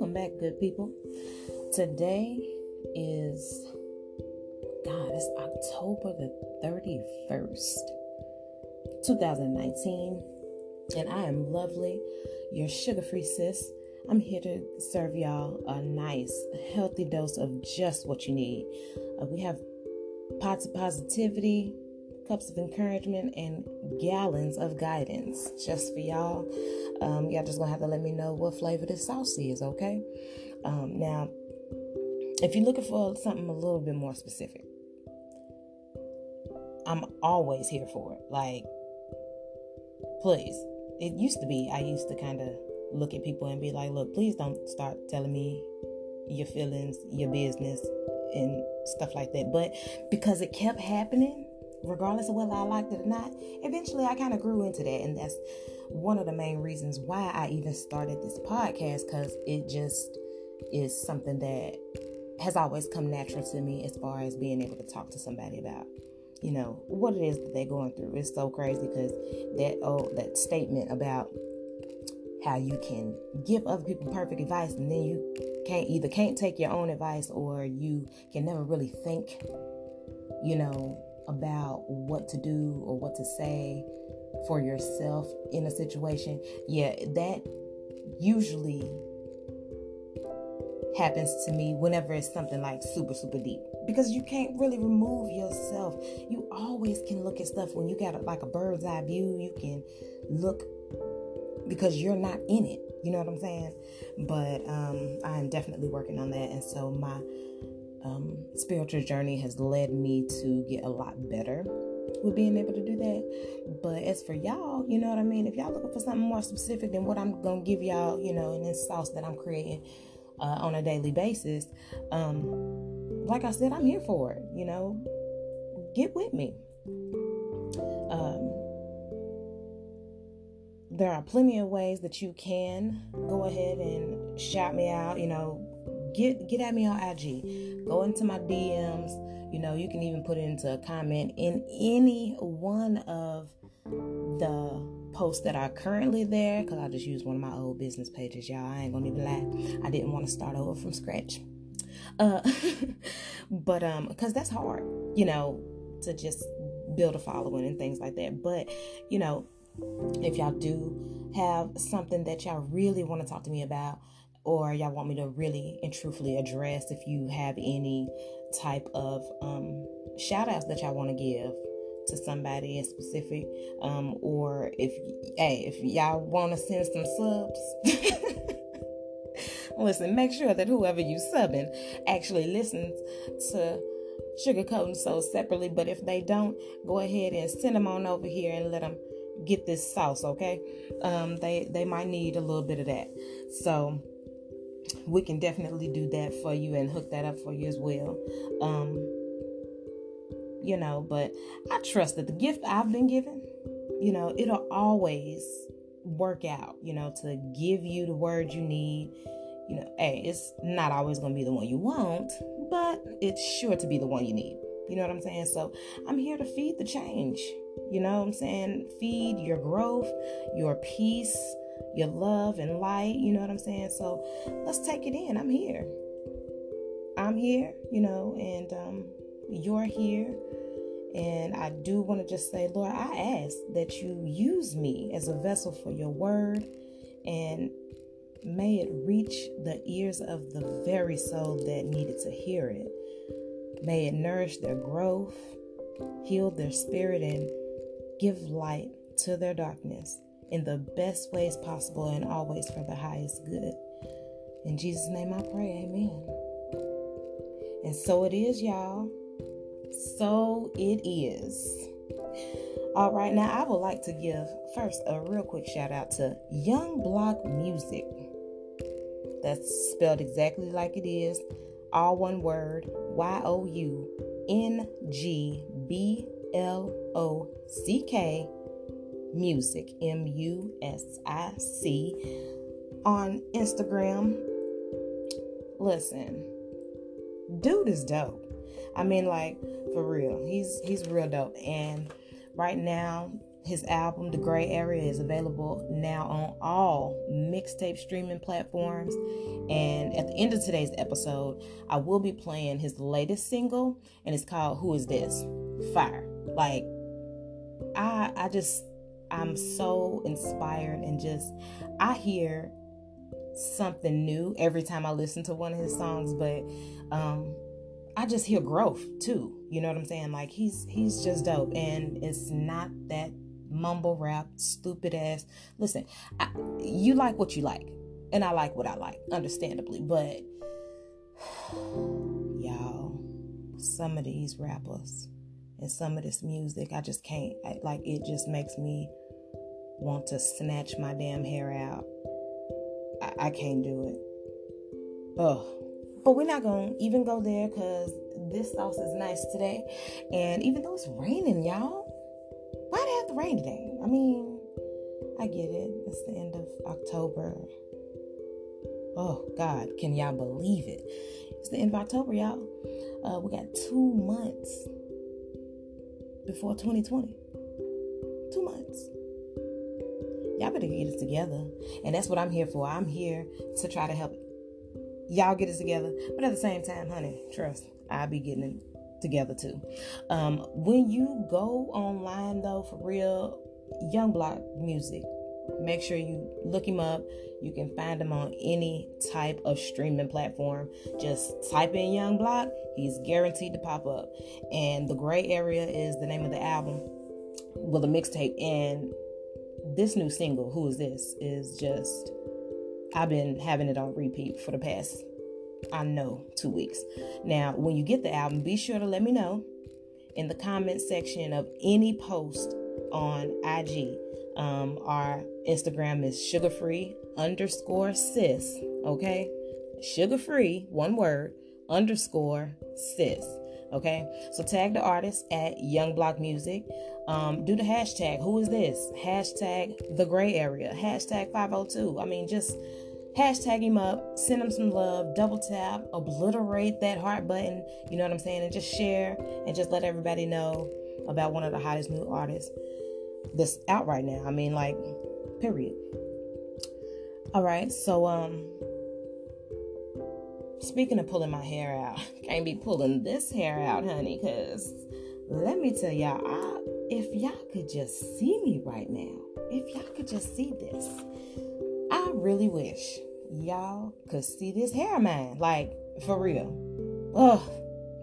Welcome back, good people. Today is, God, it's October the 31st, 2019, and I am lovely, your sugar free sis. I'm here to serve y'all a nice, healthy dose of just what you need. Uh, we have pots of positivity, cups of encouragement, and gallons of guidance just for y'all. Um, y'all just gonna have to let me know what flavor this sauce is, okay? Um, now, if you're looking for something a little bit more specific, I'm always here for it. Like, please. It used to be, I used to kind of look at people and be like, look, please don't start telling me your feelings, your business, and stuff like that. But because it kept happening, regardless of whether I liked it or not, eventually I kind of grew into that. And that's one of the main reasons why I even started this podcast because it just is something that has always come natural to me as far as being able to talk to somebody about you know what it is that they're going through it's so crazy because that oh that statement about how you can give other people perfect advice and then you can't either can't take your own advice or you can never really think you know about what to do or what to say for yourself in a situation, yeah, that usually happens to me whenever it's something like super, super deep. Because you can't really remove yourself. You always can look at stuff when you got like a bird's eye view. You can look because you're not in it. You know what I'm saying? But um, I'm definitely working on that. And so my um, spiritual journey has led me to get a lot better with being able to do that. But as for y'all, you know what I mean? If y'all looking for something more specific than what I'm gonna give y'all, you know, in this sauce that I'm creating uh, on a daily basis, um, like I said, I'm here for it. You know, get with me. Um, there are plenty of ways that you can go ahead and shout me out. You know, get get at me on IG. Go into my DMs. You know, you can even put it into a comment in any one of the posts that are currently there because I just used one of my old business pages, y'all. I ain't gonna even lie. I didn't want to start over from scratch. Uh, but um, because that's hard, you know, to just build a following and things like that. But you know, if y'all do have something that y'all really want to talk to me about, or y'all want me to really and truthfully address if you have any type of um, shout outs that y'all want to give to somebody in specific um, or if hey if y'all want to send some subs listen make sure that whoever you subbing actually listens to sugarcoating so separately but if they don't go ahead and send them on over here and let them get this sauce okay? Um, they they might need a little bit of that. So we can definitely do that for you and hook that up for you as well. Um, you know, but I trust that the gift I've been given, you know, it'll always work out, you know, to give you the word you need. You know, hey, it's not always going to be the one you want, but it's sure to be the one you need. You know what I'm saying? So I'm here to feed the change. You know what I'm saying? Feed your growth, your peace, your love and light. You know what I'm saying? So let's take it in. I'm here. I'm here, you know, and um, you're here. And I do want to just say, Lord, I ask that you use me as a vessel for your word and may it reach the ears of the very soul that needed to hear it. May it nourish their growth, heal their spirit, and give light to their darkness in the best ways possible and always for the highest good. In Jesus' name I pray, amen. And so it is, y'all. So it is. All right, now I would like to give first a real quick shout out to Young Block Music. That's spelled exactly like it is, all one word Y O U N G B L O C K Music, M U S I C, on Instagram. Listen, dude is dope. I mean, like for real, he's he's real dope. And right now, his album, The Gray Area, is available now on all mixtape streaming platforms. And at the end of today's episode, I will be playing his latest single, and it's called Who Is This? Fire. Like, I I just I'm so inspired and just I hear something new every time I listen to one of his songs, but um I just hear growth too. You know what I'm saying? Like he's he's just dope and it's not that mumble rap, stupid ass. Listen, I, you like what you like, and I like what I like, understandably. But y'all, some of these rappers and some of this music, I just can't. I, like it just makes me want to snatch my damn hair out. I, I can't do it. Ugh. But we're not gonna even go there because this sauce is nice today. And even though it's raining, y'all, why they have to rain today? I mean, I get it. It's the end of October. Oh God, can y'all believe it? It's the end of October, y'all. Uh, we got two months before 2020. Two months. Y'all better get it together. And that's what I'm here for. I'm here to try to help y'all get it together. But at the same time, honey, trust, I'll be getting it together too. Um, when you go online though, for real, Young Block Music, make sure you look him up. You can find him on any type of streaming platform. Just type in Young Block, he's guaranteed to pop up. And The Gray Area is the name of the album, well, the mixtape. And this new single, Who Is This, is just, I've been having it on repeat for the past I know two weeks. Now, when you get the album, be sure to let me know in the comment section of any post on IG. Um, our Instagram is sugar free underscore sis. Okay, sugar free, one word underscore sis. Okay, so tag the artist at Young Block Music. Um, do the hashtag. Who is this? Hashtag the gray area. Hashtag 502. I mean, just hashtag him up, send him some love, double tap, obliterate that heart button, you know what I'm saying? And just share and just let everybody know about one of the hottest new artists that's out right now. I mean, like, period. All right, so, um, speaking of pulling my hair out, can't be pulling this hair out, honey, because let me tell y'all, I, if y'all could just see me right now, if y'all could just see this. I really wish y'all could see this hair of mine. Like, for real. Ugh,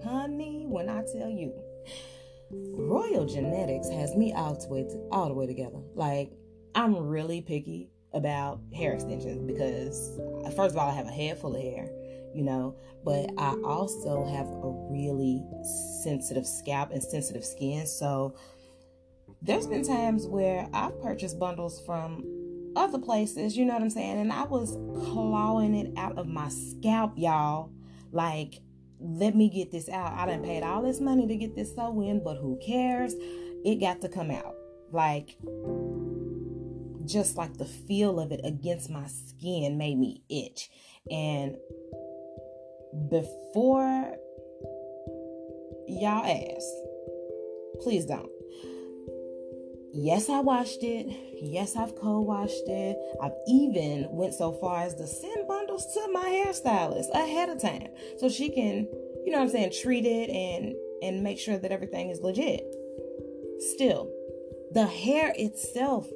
honey, when I tell you, Royal Genetixx has me all the way to, all the way together. Like, I'm really picky about hair extensions because first of all, I have a head full of hair, you know, but I also have a really sensitive scalp and sensitive skin. So there's been times where I've purchased bundles from other places, you know what I'm saying? And I was clawing it out of my scalp, y'all. Like, let me get this out. I done paid all this money to get this sew in, but who cares? It got to come out. Like, just like the feel of it against my skin made me itch. And before y'all ask, please don't. Yes, I washed it. Yes, I've co-washed it. I've even went so far as to send bundles to my hairstylist ahead of time so she can, you know what I'm saying, treat it and and make sure that everything is legit. Still, the hair itself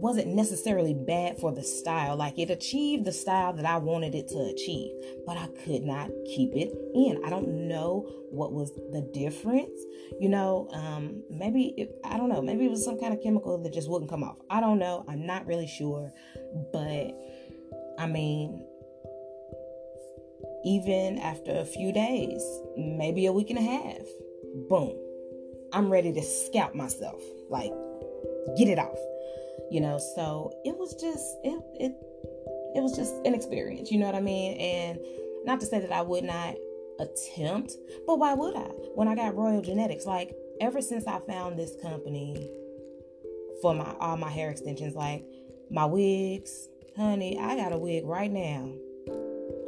wasn't necessarily bad for the style. Like it achieved the style that I wanted it to achieve, but I could not keep it in. I don't know what was the difference. You know, um, maybe it, I don't know. Maybe it was some kind of chemical that just wouldn't come off. I don't know. I'm not really sure, but I mean, even after a few days, maybe a week and a half, boom, I'm ready to scalp myself. Like, get it off you know so it was just it it it was just an experience you know what i mean? And not to say that i would not attempt but why would i? When i got royal genetixx like ever since i found this company for my all my hair extensions like my wigs honey i got a wig right now.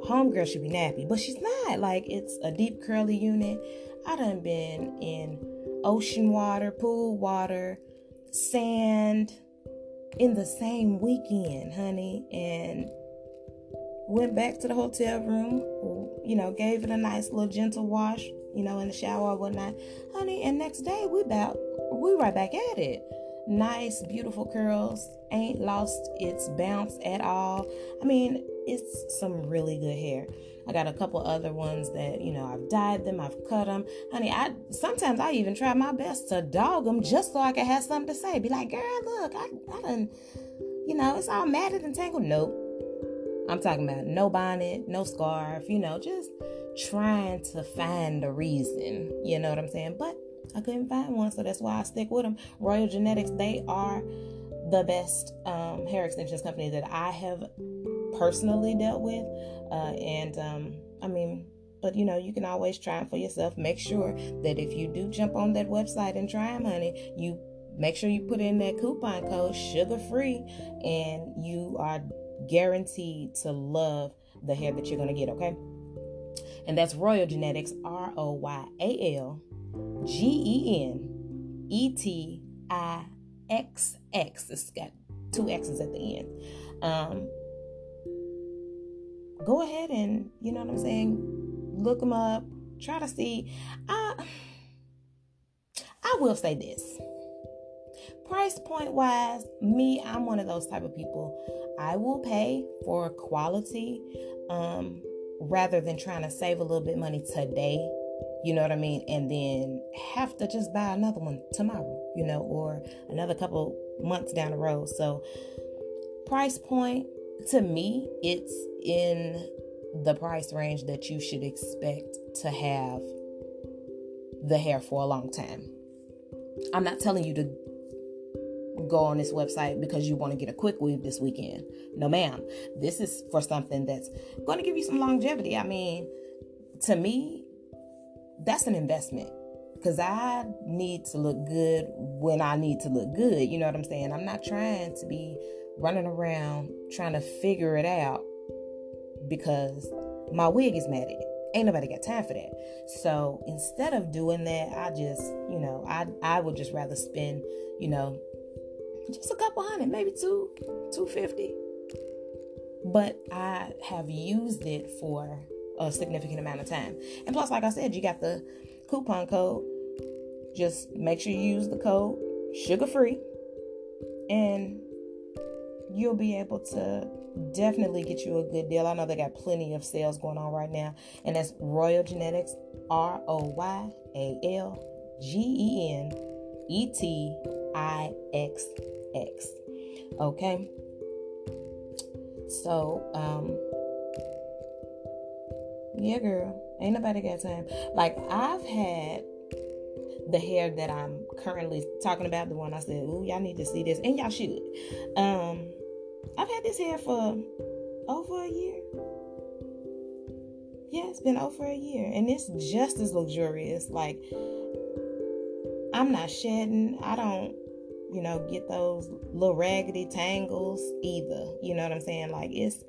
Homegirl should be nappy but she's not. Like it's a deep curly unit. I done been in ocean water pool water sand in the same weekend, honey, and went back to the hotel room, you know, gave it a nice little gentle wash, you know, in the shower or whatnot, honey. And next day we about we right back at it. Nice, beautiful curls, ain't lost its bounce at all. I mean, it's some really good hair. I got a couple other ones that you know I've dyed them, I've cut them, honey. I sometimes I even try my best to dog them just so I can have something to say. Be like, girl, look, I, I done, you know, it's all matted and tangled. Nope. I'm talking about no bonnet, no scarf, you know, just trying to find a reason. You know what I'm saying? But I couldn't find one, so that's why I stick with them. Royal Genetixx, they are the best um, hair extensions company that I have personally dealt with. Uh, and um, I mean, but you know, you can always try them for yourself. Make sure that if you do jump on that website and try them, honey, you make sure you put in that coupon code sugar free and you are guaranteed to love the hair that you're going to get, okay? And that's Royal Genetixx, R O Y A L G E N E T I X X. It's got two X's at the end. Um, go ahead and you know what I'm saying, look them up, try to see. I I will say this. Price point wise, me, I'm one of those type of people. I will pay for quality um, rather than trying to save a little bit money today. You know what I mean? And then have to just buy another one tomorrow, you know, or another couple months down the road. So, price point to me, it's in the price range that you should expect to have the hair for a long time. I'm not telling you to go on this website because you want to get a quick weave this weekend. No, ma'am. This is for something that's going to give you some longevity. I mean, to me, that's an investment because I need to look good when I need to look good. You know what I'm saying? I'm not trying to be running around trying to figure it out because my wig is matted. Ain't nobody got time for that. So instead of doing that, I just, you know, I I would just rather spend, you know, just a couple hundred, maybe two, two fifty. But I have used it for a significant amount of time. And plus, like I said, you got the coupon code. Just make sure you use the code sugar free and you'll be able to definitely get you a good deal. I know they got plenty of sales going on right now, and that's Royal Genetixx, R O Y A L G E N E T I X X. Okay, so um, yeah, girl, ain't nobody got time. Like I've had the hair that I'm currently talking about, the one I said, "Ooh, y'all need to see this," and y'all should. Um, I've had this hair for over a year. Yeah, it's been over a year, and it's just as luxurious. Like I'm not shedding. I don't, you know, get those little raggedy tangles either. You know what I'm saying? Like it's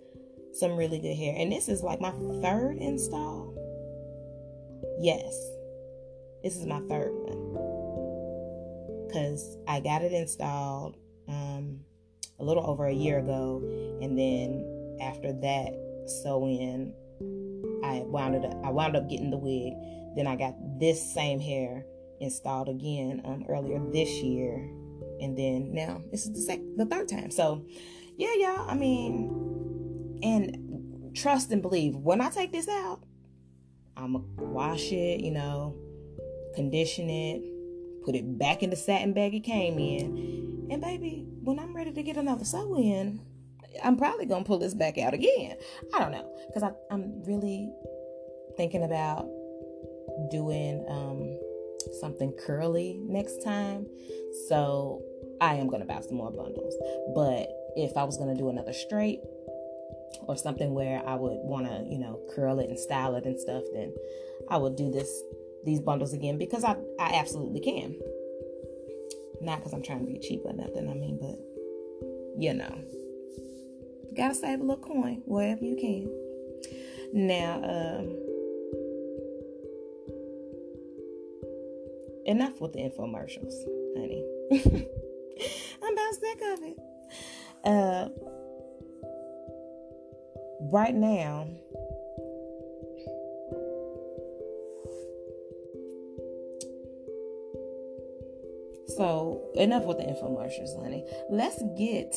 some really good hair, and this is like my third install. Yes, this is my third one because I got it installed um, a little over a year ago, and then after that sew in, I wound up I wound up getting the wig. Then I got this same hair installed again um, earlier this year, and then now this is the second, the third time. So, yeah, y'all. I mean, and trust and believe when I take this out, I'm gonna wash it, you know, condition it, put it back in the satin bag it came in. And baby, when I'm ready to get another sew in, I'm probably gonna pull this back out again. I don't know, because I'm really thinking about doing um, something curly next time. So I am gonna buy some more bundles. But if I was gonna do another straight or something where I would want to, you know, curl it and style it and stuff, then I would do this these bundles again because I, I absolutely can. Not because I'm trying to be cheap or nothing, I mean, but you know, You gotta save a little coin wherever you can. Now, um, enough with the infomercials, honey. I'm about sick of it. Uh, right now, so enough with the infomercials, honey. Let's get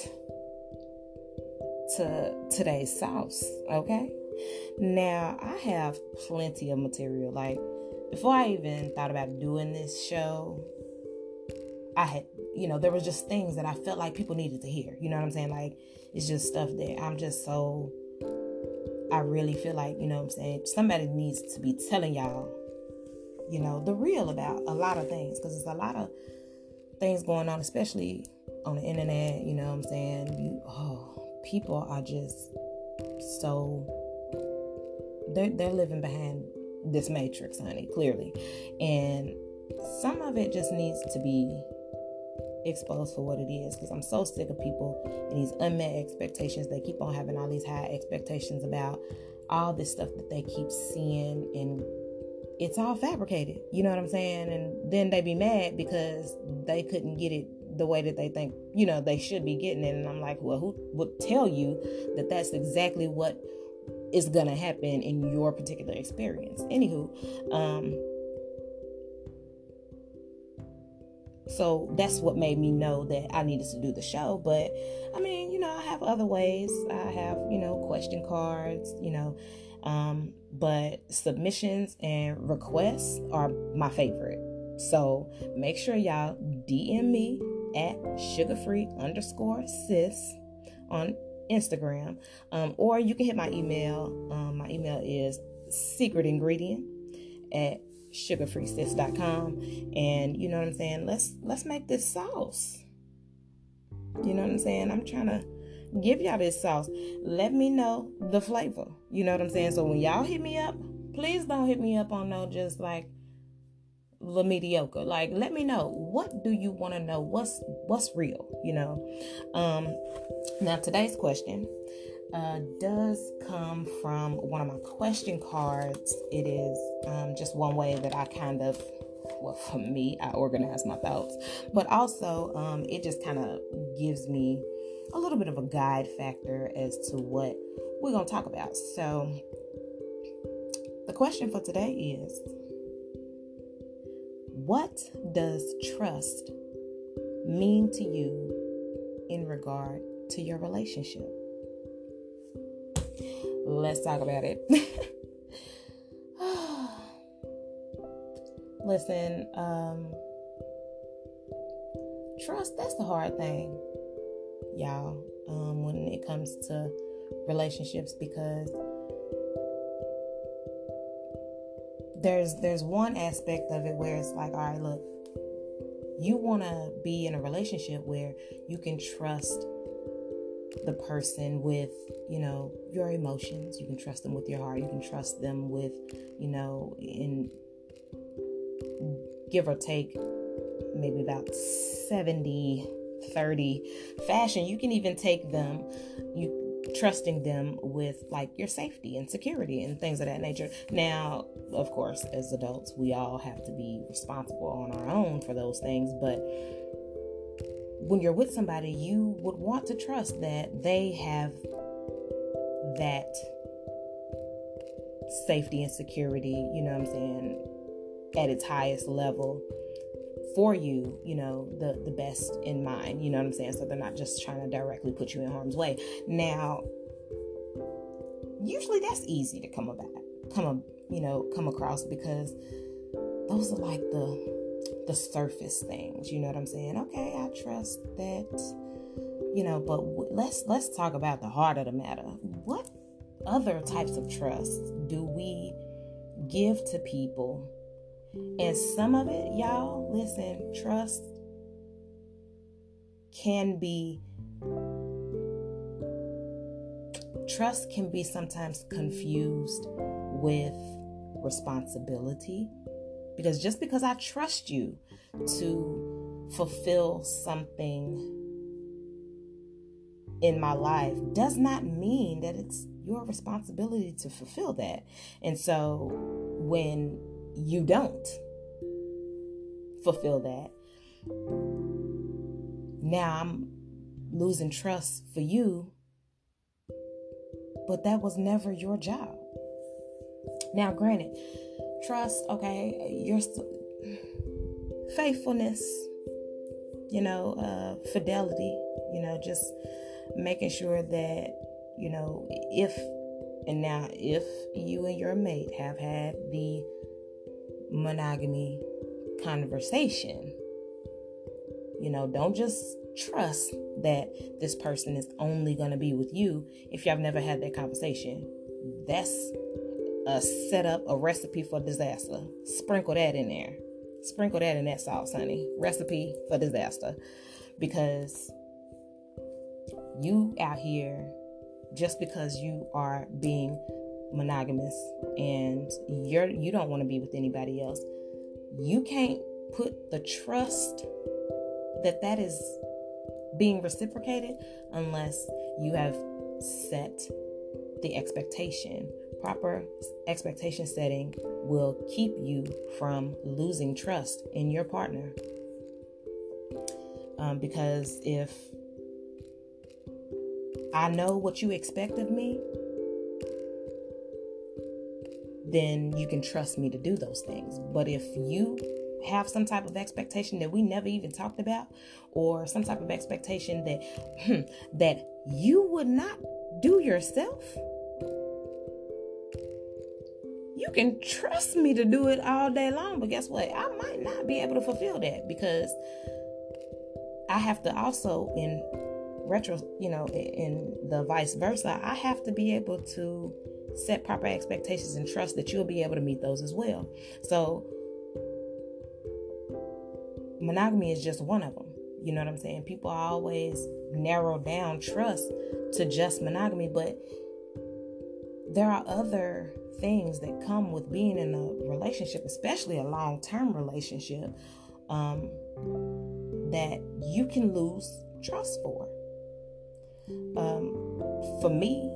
to today's sauce, okay? Now, I have plenty of material. Like, before I even thought about doing this show, I had, you know, there was just things that I felt like people needed to hear. You know what I'm saying? Like, it's just stuff that I'm just so, I really feel like, you know what I'm saying? Somebody needs to be telling y'all, you know, the real about a lot of things. Because it's a lot of things going on, especially on the internet. You know what I'm saying? You, oh, people are just so, they're, they're living behind this matrix, honey, clearly. And some of it just needs to be exposed for what it is because I'm so sick of people and these unmet expectations. They keep on having all these high expectations about all this stuff that they keep seeing and it's all fabricated. You know what I'm saying? And then they be mad because they couldn't get it the way that they think, you know, they should be getting it. And I'm like, well, who would tell you that that's exactly what is going to happen in your particular experience? Anywho, um, So that's what made me know that I needed to do the show. But I mean, you know, I have other ways. I have, you know, question cards, you know, um, but submissions and requests are my favorite. So make sure y'all DM me at sugarfree underscore sis on Instagram. Um, or you can hit my email. Um, my email is secret ingredient at sugarfreesis.com and you know what I'm saying let's let's make this sauce you know what I'm saying I'm trying to give y'all this sauce. Let me know the flavor. You know what I'm saying? So when y'all hit me up please don't hit me up on no just like the mediocre. Like let me know. What do you want to know? What's what's real you know? Um now today's question uh, does come from one of my question cards. It is um, just one way that I kind of, well, for me, I organize my thoughts, but also um, it just kind of gives me a little bit of a guide factor as to what we're going to talk about. So, the question for today is What does trust mean to you in regard to your relationship? Let's talk about it. Listen, um, trust, that's the hard thing, y'all, um, when it comes to relationships because there's there's one aspect of it where it's like, all right, look, you want to be in a relationship where you can trust the person with, you know, your emotions. You can trust them with your heart. You can trust them with, you know, in give or take maybe about 70 30 fashion. You can even take them you trusting them with like your safety and security and things of that nature. Now, of course, as adults, we all have to be responsible on our own for those things, but when you're with somebody, you would want to trust that they have that safety and security, you know what I'm saying, at its highest level for you, you know, the the best in mind, you know what I'm saying? So they're not just trying to directly put you in harm's way. Now, usually that's easy to come about, come, you know, come across because those are like the the surface things. You know what I'm saying? Okay, I trust that. You know, but w- let's let's talk about the heart of the matter. What other types of trust do we give to people? And some of it, y'all, listen, trust can be trust can be sometimes confused with responsibility because just because I trust you to fulfill something in my life does not mean that it's your responsibility to fulfill that. And so when you don't fulfill that, now I'm losing trust for you, but that was never your job. Now, granted, trust, okay, your faithfulness, you know, uh, fidelity, you know, just making sure that, you know, if and now if you and your mate have had the monogamy conversation, you know, don't just trust that this person is only going to be with you if y'all never had that conversation. That's a setup, a recipe for disaster. Sprinkle that in there. Sprinkle that in that sauce, honey. Recipe for disaster. Because you out here, just because you are being monogamous and you're you don't want to be with anybody else, you can't put the trust that that is being reciprocated unless you have set the expectation. Proper expectation setting will keep you from losing trust in your partner. Um, because if I know what you expect of me, then you can trust me to do those things. But if you have some type of expectation that we never even talked about or some type of expectation that hmm, that you would not do yourself you can trust me to do it all day long but guess what i might not be able to fulfill that because i have to also in retro you know in the vice versa i have to be able to set proper expectations and trust that you'll be able to meet those as well so monogamy is just one of them. You know what I'm saying? People always narrow down trust to just monogamy, but there are other things that come with being in a relationship, especially a long term relationship, um, that you can lose trust for. Um, for me,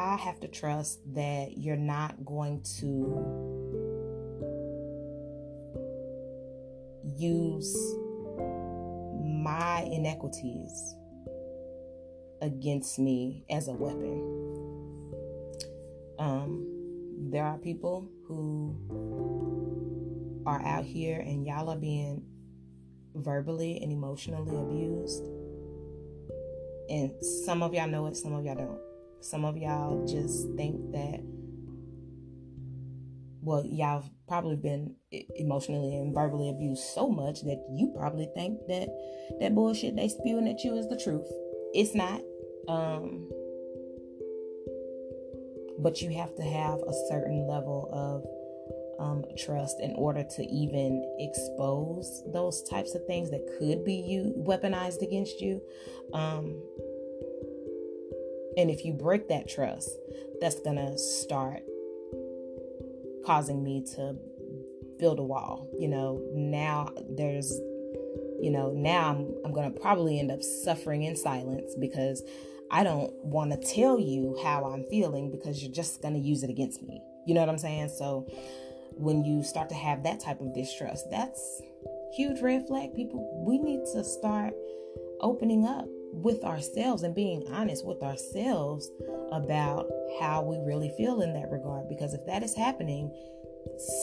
I have to trust that you're not going to use my inequities against me as a weapon. Um, there are people who are out here and y'all are being verbally and emotionally abused. And some of y'all know it, some of y'all don't. Some of y'all just think that well, y'all probably been emotionally and verbally abused so much that you probably think that that bullshit they spewing at you is the truth. It's not. Um, but you have to have a certain level of um, trust in order to even expose those types of things that could be you weaponized against you. Um, and if you break that trust, that's gonna start causing me to build a wall. You know, now there's, you know, now I'm, I'm going to probably end up suffering in silence because I don't want to tell you how I'm feeling because you're just going to use it against me. You know what I'm saying? So when you start to have that type of distrust, that's huge red flag. People, we need to start opening up with ourselves and being honest with ourselves about how we really feel in that regard. Because if that is happening,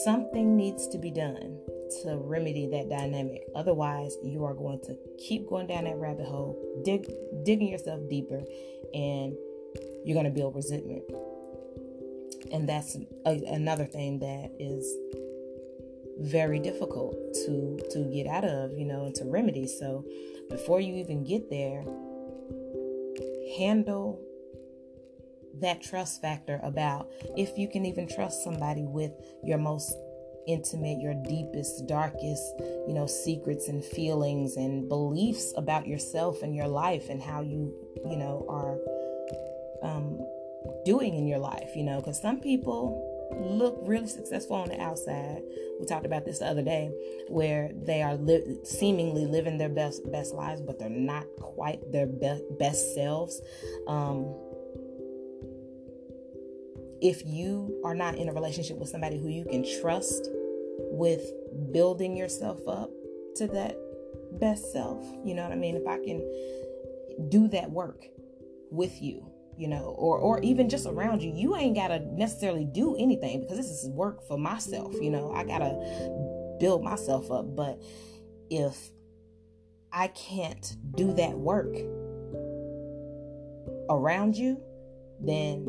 something needs to be done to remedy that dynamic. Otherwise, you are going to keep going down that rabbit hole, dig, digging yourself deeper, and you're going to build resentment. And that's a, another thing that is very difficult to to get out of, you know, and to remedy. So, before you even get there, handle that trust factor about if you can even trust somebody with your most intimate, your deepest, darkest, you know, secrets and feelings and beliefs about yourself and your life and how you, you know, are um, doing in your life, you know, because some people look really successful on the outside. We talked about this the other day, where they are li- seemingly living their best best lives, but they're not quite their be- best selves. Um, if you are not in a relationship with somebody who you can trust with building yourself up to that best self. You know what I mean? If I can do that work with you, you know, or or even just around you, you ain't gotta necessarily do anything because this is work for myself. You know, I gotta build myself up. But if I can't do that work around you, then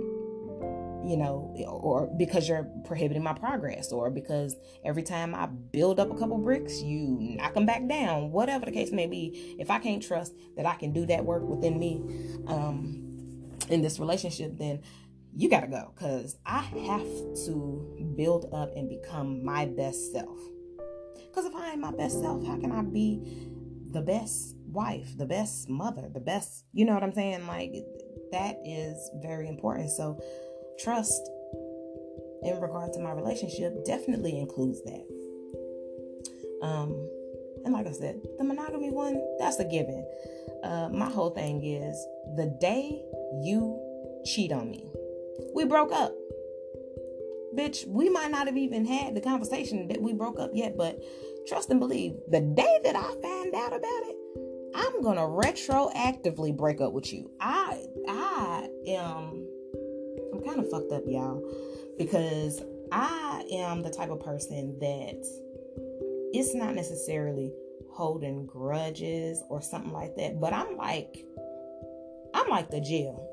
you know, or because you're prohibiting my progress, or because every time I build up a couple bricks, you knock them back down, whatever the case may be. If I can't trust that I can do that work within me um, in this relationship, then you got to go because I have to build up and become my best self. Because if I ain't my best self, how can I be the best wife, the best mother, the best, you know what I'm saying? Like, that is very important. So, trust in regard to my relationship definitely includes that. Um, and like I said, the monogamy one, that's a given. Uh, my whole thing is the day you cheat on me, we broke up. Bitch, we might not have even had the conversation that we broke up yet, but trust and believe, the day that I find out about it, I'm gonna retroactively break up with you. I I am I'm kind of fucked up, y'all, because I am the type of person that it's not necessarily holding grudges or something like that, but I'm like, I'm like the jail.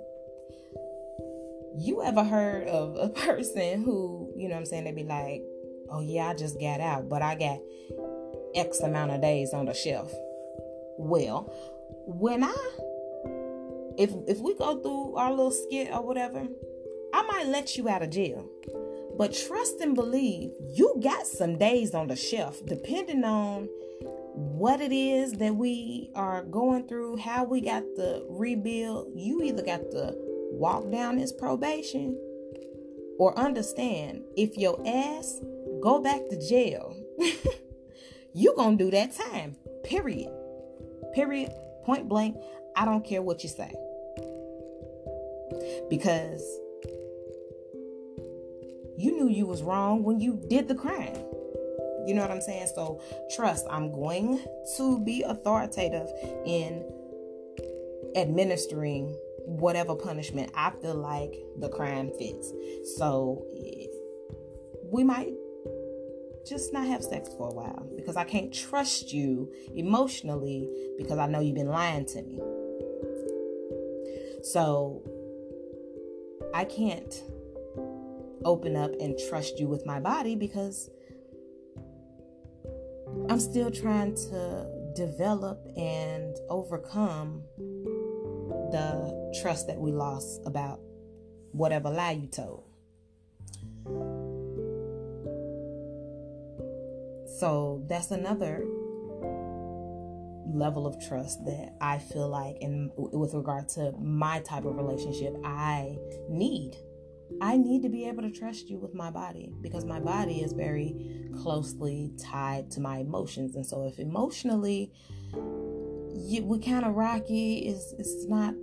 You ever heard of a person who, you know what I'm saying, they'd be like, oh yeah, I just got out, but I got X amount of days on the shelf. Well, when I if if we go through our little skit or whatever, I might let you out of jail. But trust and believe you got some days on the shelf, depending on what it is that we are going through, how we got to rebuild. You either got to walk down this probation or understand if your ass go back to jail, you gonna do that time. Period. Period. Point blank. I don't care what you say. Because you knew you was wrong when you did the crime. You know what I'm saying? So trust, I'm going to be authoritative in administering whatever punishment I feel like the crime fits. So we might just not have sex for a while because I can't trust you emotionally because I know you've been lying to me. So I can't open up and trust you with my body because I'm still trying to develop and overcome the trust that we lost about whatever lie you told. So that's another level of trust that I feel like, in with regard to my type of relationship, I need I need to be able to trust you with my body because my body is very closely tied to my emotions. And so if emotionally you, we kind of rocky, it's, it's not,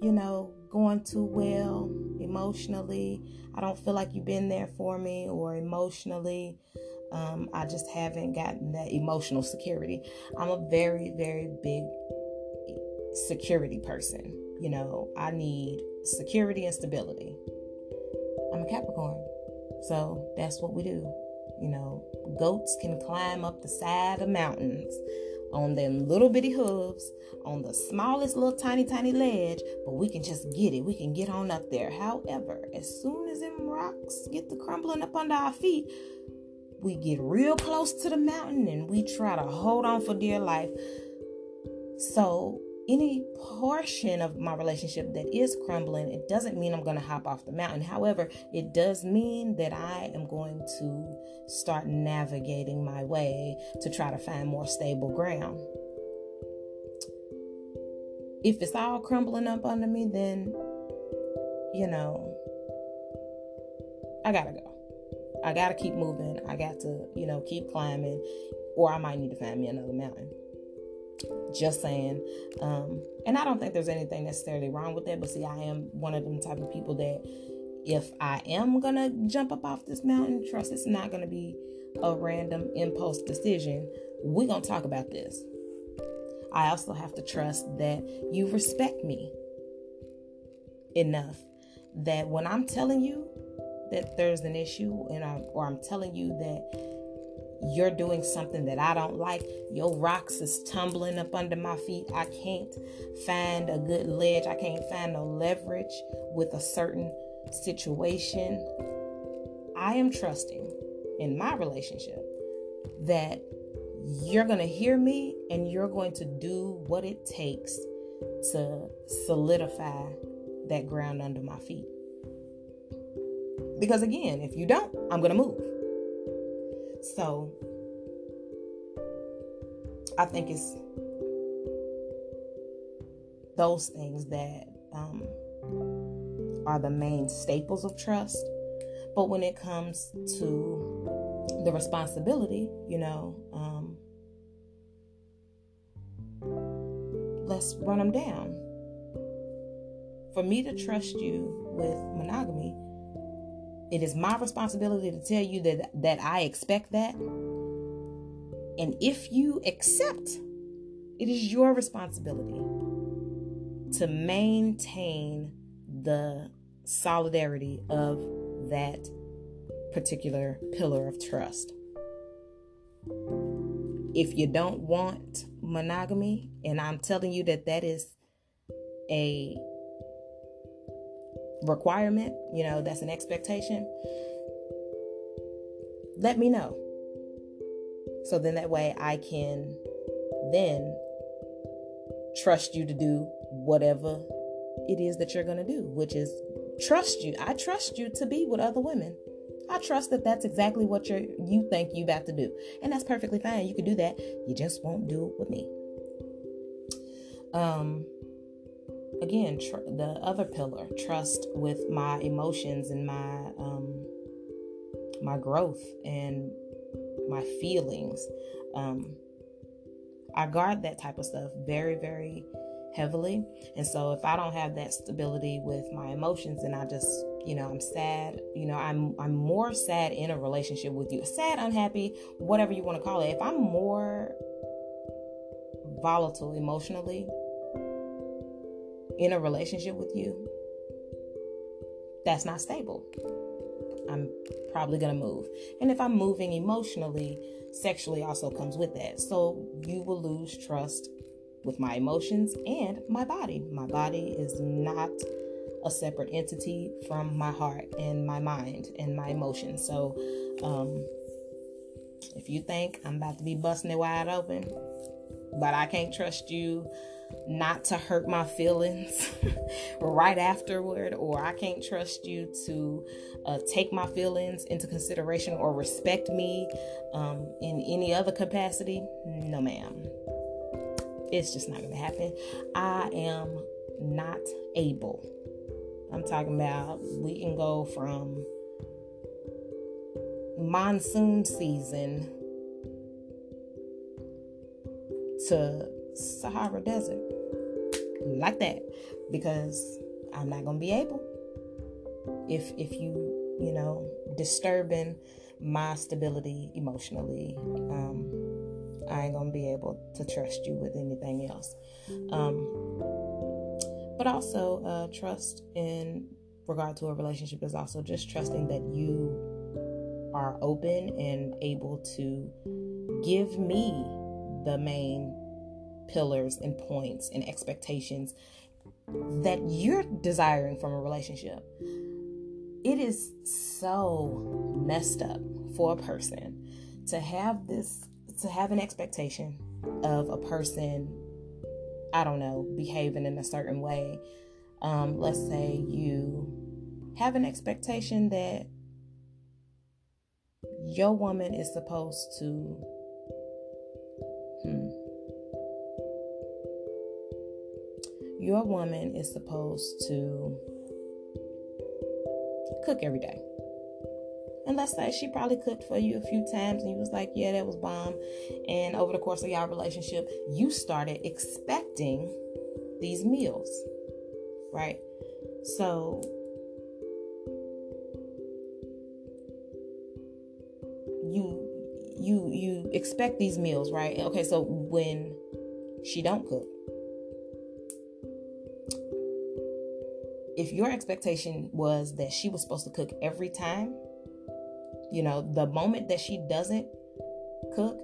you know, going too well emotionally. I don't feel like you've been there for me or emotionally. Um, I just haven't gotten that emotional security. I'm a very, very big security person. You know, I need security and stability. I'm a Capricorn. So that's what we do. You know, goats can climb up the side of mountains on them little bitty hooves on the smallest little tiny tiny ledge, but we can just get it. We can get on up there. However, as soon as them rocks get to crumbling up under our feet, we get real close to the mountain and we try to hold on for dear life. So any portion of my relationship that is crumbling, it doesn't mean I'm going to hop off the mountain. However, it does mean that I am going to start navigating my way to try to find more stable ground. If it's all crumbling up under me, then, you know, I got to go. I got to keep moving. I got to, you know, keep climbing, or I might need to find me another mountain. Just saying. Um, and I don't think there's anything necessarily wrong with that. But see, I am one of them type of people that if I am gonna jump up off this mountain, trust it's not gonna be a random impulse decision. We're gonna talk about this. I also have to trust that you respect me enough that when I'm telling you that there's an issue and I, or I'm telling you that you're doing something that I don't like, your rocks is tumbling up under my feet. I can't find a good ledge. I can't find no leverage with a certain situation. I am trusting in my relationship that you're going to hear me and you're going to do what it takes to solidify that ground under my feet. Because again, if you don't, I'm going to move. So I think it's those things that um, are the main staples of trust. But when it comes to the responsibility, you know, um, let's run them down. For me to trust you with monogamy, it is my responsibility to tell you that that I expect that. And if you accept, it is your responsibility to maintain the solidarity of that particular pillar of trust. If you don't want monogamy, and I'm telling you that that is a requirement, you know, that's an expectation, let me know. So then that way I can then trust you to do whatever it is that you're going to do, which is trust you. I trust you to be with other women. I trust that that's exactly what you you think you about to do, and that's perfectly fine. You can do that. You just won't do it with me. Um. Again, tr- the other pillar, trust with my emotions and my um my growth and my feelings. Um, I guard that type of stuff very, very heavily. And so if I don't have that stability with my emotions and I just, you know, I'm sad, you know, I'm I'm more sad in a relationship with you. Sad, unhappy, whatever you want to call it. If I'm more volatile emotionally in a relationship with you, that's not stable. I'm probably going to move. And if I'm moving emotionally, sexually also comes with that. So you will lose trust with my emotions and my body. My body is not a separate entity from my heart and my mind and my emotions. So, um, if you think I'm about to be busting it wide open, but I can't trust you not to hurt my feelings right afterward, or I can't trust you to uh, take my feelings into consideration or respect me um, in any other capacity, no, ma'am. It's just not going to happen. I am not able. I'm talking about we can go from monsoon season to Sahara Desert like that because I'm not gonna be able. If if you you know disturbing my stability emotionally, um, I ain't gonna be able to trust you with anything else. Um, but also, uh, trust in regard to a relationship is also just trusting that you are open and able to give me the main pillars and points and expectations that you're desiring from a relationship. It is so messed up for a person to have this, to have an expectation of a person, I don't know, behaving in a certain way. Um, let's say you have an expectation that your woman is supposed to your woman is supposed to cook every day. And let's say she probably cooked for you a few times and you was like, yeah, that was bomb. And over the course of y'all relationship, you started expecting these meals, right? So you you you expect these meals, right? Okay, so when she don't cook. If your expectation was that she was supposed to cook every time, you know, the moment that she doesn't cook,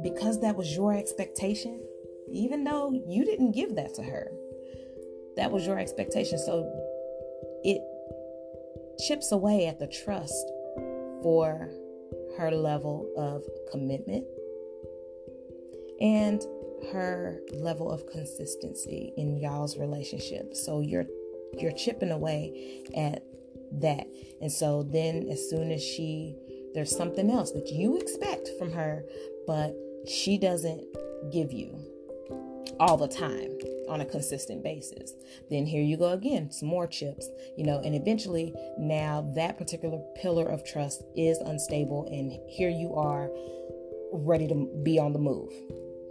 because that was your expectation, even though you didn't give that to her, that was your expectation. So it chips away at the trust for her level of commitment and her level of consistency in y'all's relationship. So you're you're chipping away at that. And so then as soon as she there's something else that you expect from her but she doesn't give you all the time on a consistent basis. Then here you go again, some more chips, you know, and eventually now that particular pillar of trust is unstable, and here you are ready to be on the move.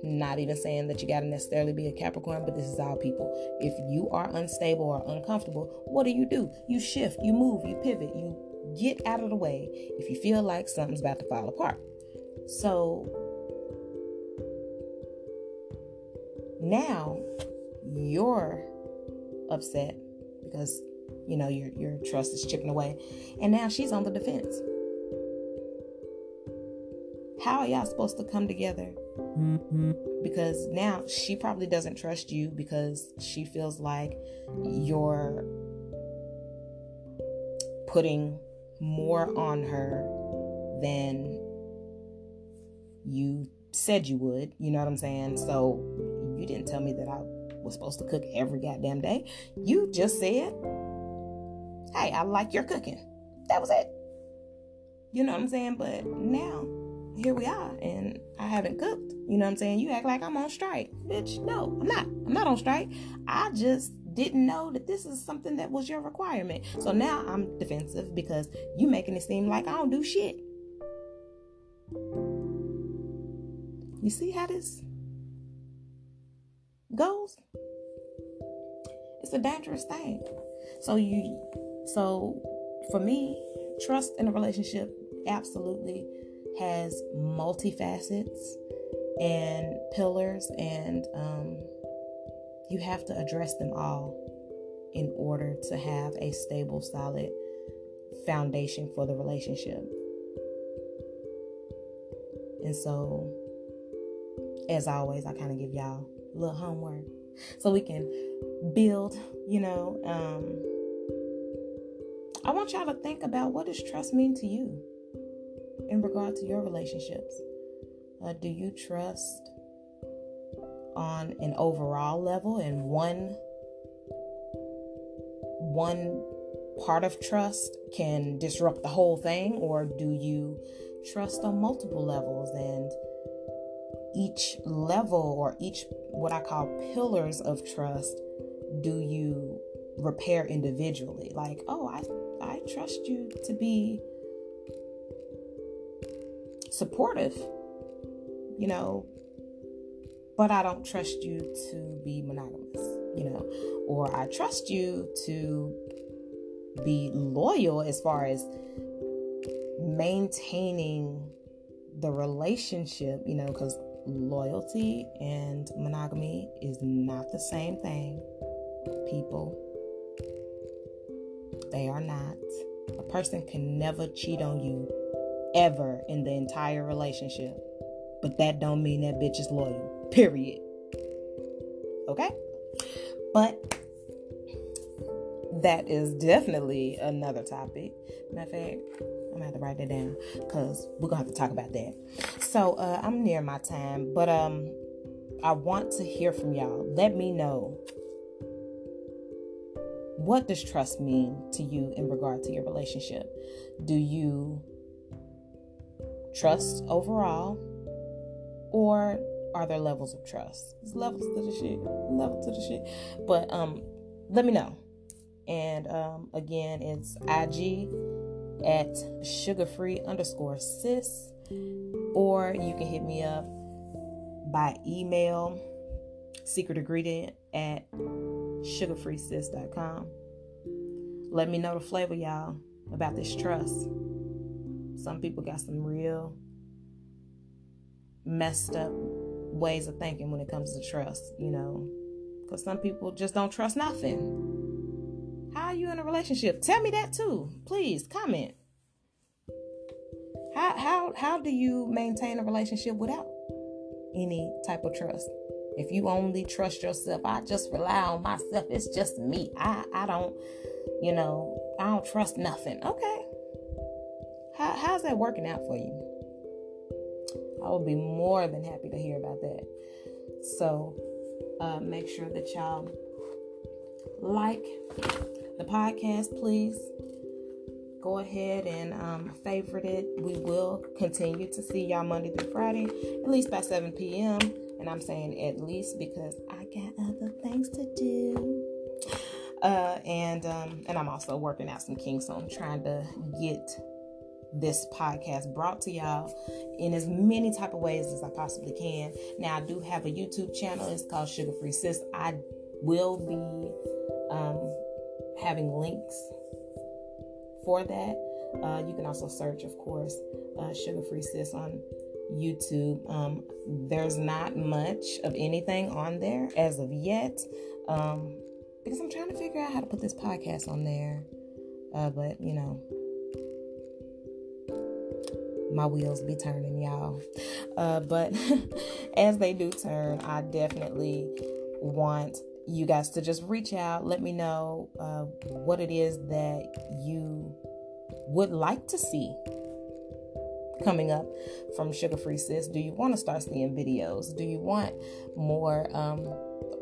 Not even saying that you got to necessarily be a Capricorn, but this is all people. If you are unstable or uncomfortable, what do you do? You shift, you move, you pivot, you get out of the way if you feel like something's about to fall apart. So now you're upset because you know your your trust is chipping away and now she's on the defense how are y'all supposed to come together. Mm-hmm. because now she probably doesn't trust you because she feels like you're putting more on her than you said you would you know what i'm saying so you didn't tell me that I was supposed to cook every goddamn day. You just said, hey, I like your cooking. That was it. You know what I'm saying? But now, here we are, and I haven't cooked. You know what I'm saying? You act like I'm on strike. Bitch, no, I'm not. I'm not on strike. I just didn't know that this is something that was your requirement. So now I'm defensive because you making it seem like I don't do shit. You see how this goes, it's a dangerous thing. So you so for me, trust in a relationship absolutely has multifacets and pillars and um, you have to address them all in order to have a stable solid foundation for the relationship and so as always i kind of give y'all a little homework so we can build, you know. Um, I want y'all to think about what does trust mean to you in regard to your relationships. Uh, do you trust on an overall level and one one part of trust can disrupt the whole thing or do you trust on multiple levels and each level or each what I call pillars of trust do you repair individually? Like, oh, I I trust you to be supportive, you know, but I don't trust you to be monogamous, you know, or I trust you to be loyal as far as maintaining the relationship, you know, because loyalty and monogamy is not the same thing, people. They are not. A person can never cheat on you ever in the entire relationship. But that don't mean that bitch is loyal. Period. Okay? But that is definitely another topic. Matter of fact, I'm gonna have to write that down because we're gonna have to talk about that. So uh, I'm near my time, but um, I want to hear from y'all. Let me know what does trust mean to you in regard to your relationship. Do you trust overall, or are there levels of trust? There's levels to the shit, level to the shit. But um, let me know. And um, again, it's IG at sugarfree underscore sis, or you can hit me up by email, secret ingredient at sugarfreesis.com. Let me know the flavor, y'all, about this trust. Some people got some real messed up ways of thinking when it comes to trust, you know, because some people just don't trust nothing. How are you in a relationship? Tell me that too. Please comment. How how how do you maintain a relationship without any type of trust? If you only trust yourself, I just rely on myself. It's just me. I I don't, you know, I don't trust nothing. Okay. How, how's that working out for you? I would be more than happy to hear about that. So uh, make sure that y'all like the podcast, please. Go ahead and um, favorite it. We will continue to see y'all Monday through Friday, at least by 7 p.m. And I'm saying at least because I got other things to do. Uh, and um, and I'm also working out some kinks so I'm trying to get this podcast brought to y'all in as many type of ways as I possibly can. Now I do have a YouTube channel. It's called Sugar Free Sis. I will be um, having links for that. Uh, you can also search, of course, uh, Sugar Free Sis on YouTube. Um, there's not much of anything on there as of yet um, because I'm trying to figure out how to put this podcast on there. Uh, but you know, my wheels be turning, y'all. Uh, but as they do turn, I definitely want you guys to just reach out. Let me know uh, what it is that you would like to see coming up from Sugar Free Sis. Do you want to start seeing videos? Do you want more um,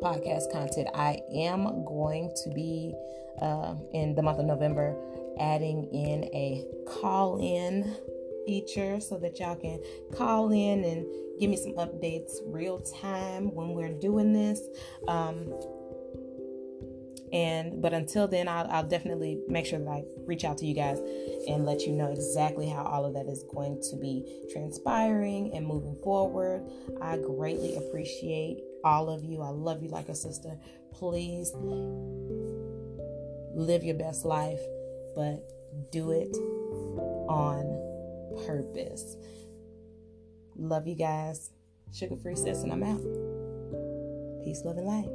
podcast content? I am going to be uh, in the month of November adding in a call in feature so that y'all can call in and give me some updates real time when we're doing this. Um, and but until then, I'll, I'll definitely make sure that I reach out to you guys and let you know exactly how all of that is going to be transpiring and moving forward. I greatly appreciate all of you. I love you like a sister. Please live your best life, but do it on purpose. Love you guys. Sugar Free Sis, and I'm out. Peace, love, and light.